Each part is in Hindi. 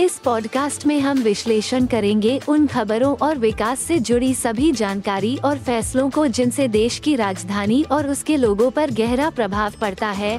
इस पॉडकास्ट में हम विश्लेषण करेंगे उन खबरों और विकास से जुड़ी सभी जानकारी और फैसलों को जिनसे देश की राजधानी और उसके लोगों पर गहरा प्रभाव पड़ता है।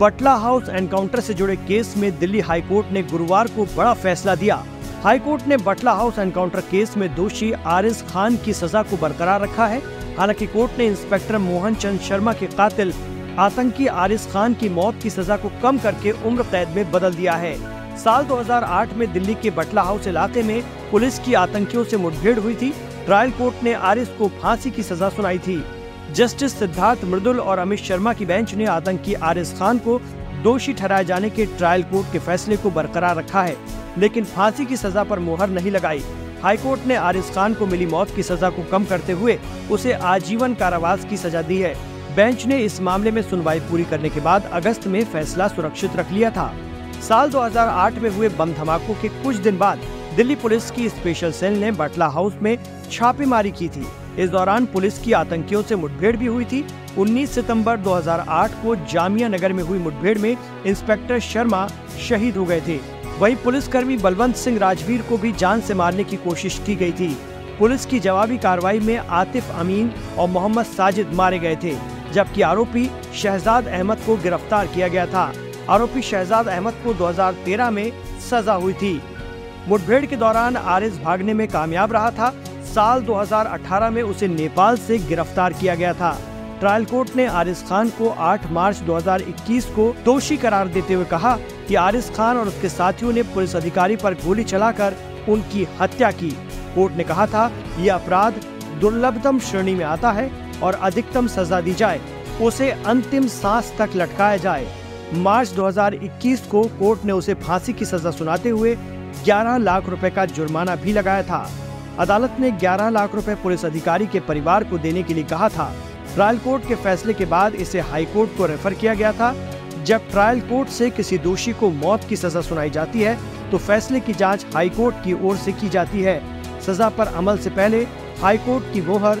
पटला हाउस एनकाउंटर से जुड़े केस में दिल्ली हाईकोर्ट ने गुरुवार को बड़ा फैसला दिया। हाईकोर्ट ने बटला हाउस एनकाउंटर केस में दोषी आरिस खान की सजा को बरकरार रखा है। हालाँकि कोर्ट ने इंस्पेक्टर मोहन चंद शर्मा के कातिल आतंकी आरिस खान की मौत की सजा को कम करके उम्र कैद में बदल दिया है। साल 2008 में दिल्ली के बटला हाउस इलाके में पुलिस की आतंकियों से मुठभेड़ हुई थी। ट्रायल कोर्ट ने आरिस को फांसी की सजा सुनाई थी। जस्टिस सिद्धार्थ मृदुल और अमित शर्मा की बेंच ने आतंकी आरिस खान को दोषी ठहराए जाने के ट्रायल कोर्ट के फैसले को बरकरार रखा है, लेकिन फांसी की सजा पर मुहर नहीं लगाई। हाईकोर्ट ने आरिस खान को मिली मौत की सजा को कम करते हुए उसे आजीवन कारावास की सजा दी है। बेंच ने इस मामले में सुनवाई पूरी करने के बाद अगस्त में फैसला सुरक्षित रख लिया था। साल 2008 में हुए बम धमाकों के कुछ दिन बाद दिल्ली पुलिस की स्पेशल सेल ने बटला हाउस में छापेमारी की थी। इस दौरान पुलिस की आतंकियों से मुठभेड़ भी हुई थी। 19 सितंबर 2008 को जामिया नगर में हुई मुठभेड़ में इंस्पेक्टर शर्मा शहीद हो गए थे। वहीं पुलिसकर्मी बलवंत सिंह राजवीर को भी जान से मारने की कोशिश की गई थी। पुलिस की जवाबी कार्रवाई में आतिफ अमीन और मोहम्मद साजिद मारे गए थे। जबकि आरोपी शहजाद अहमद को गिरफ़्तार किया गया था। आरोपी शहजाद अहमद को 2013 में सजा हुई थी। मुठभेड़ के दौरान आरिस भागने में कामयाब रहा था। साल 2018 में उसे नेपाल से गिरफ़्तार किया गया था। ट्रायल कोर्ट ने आरिस खान को 8 मार्च 2021 को दोषी करार देते हुए कहा कि आरिस खान और उसके साथियों ने पुलिस अधिकारी पर गोली चलाकर उनकी हत्या की। कोर्ट ने कहा था, यह अपराध दुर्लभतम श्रेणी में आता है और अधिकतम सजा दी जाए। उसे अंतिम सांस तक लटकाया जाए। मार्च 2021 को कोर्ट ने उसे फांसी की सजा सुनाते हुए 11 लाख रुपए का जुर्माना भी लगाया था। अदालत ने 11 लाख रुपए पुलिस अधिकारी के परिवार को देने के लिए कहा था। ट्रायल कोर्ट के फैसले के बाद इसे हाई कोर्ट को रेफर किया गया था। जब ट्रायल कोर्ट से किसी दोषी को मौत की सजा सुनाई जाती है तो फैसले की जाँच हाई कोर्ट की ओर से की जाती है। सजा पर अमल से पहले हाई कोर्ट की मोहर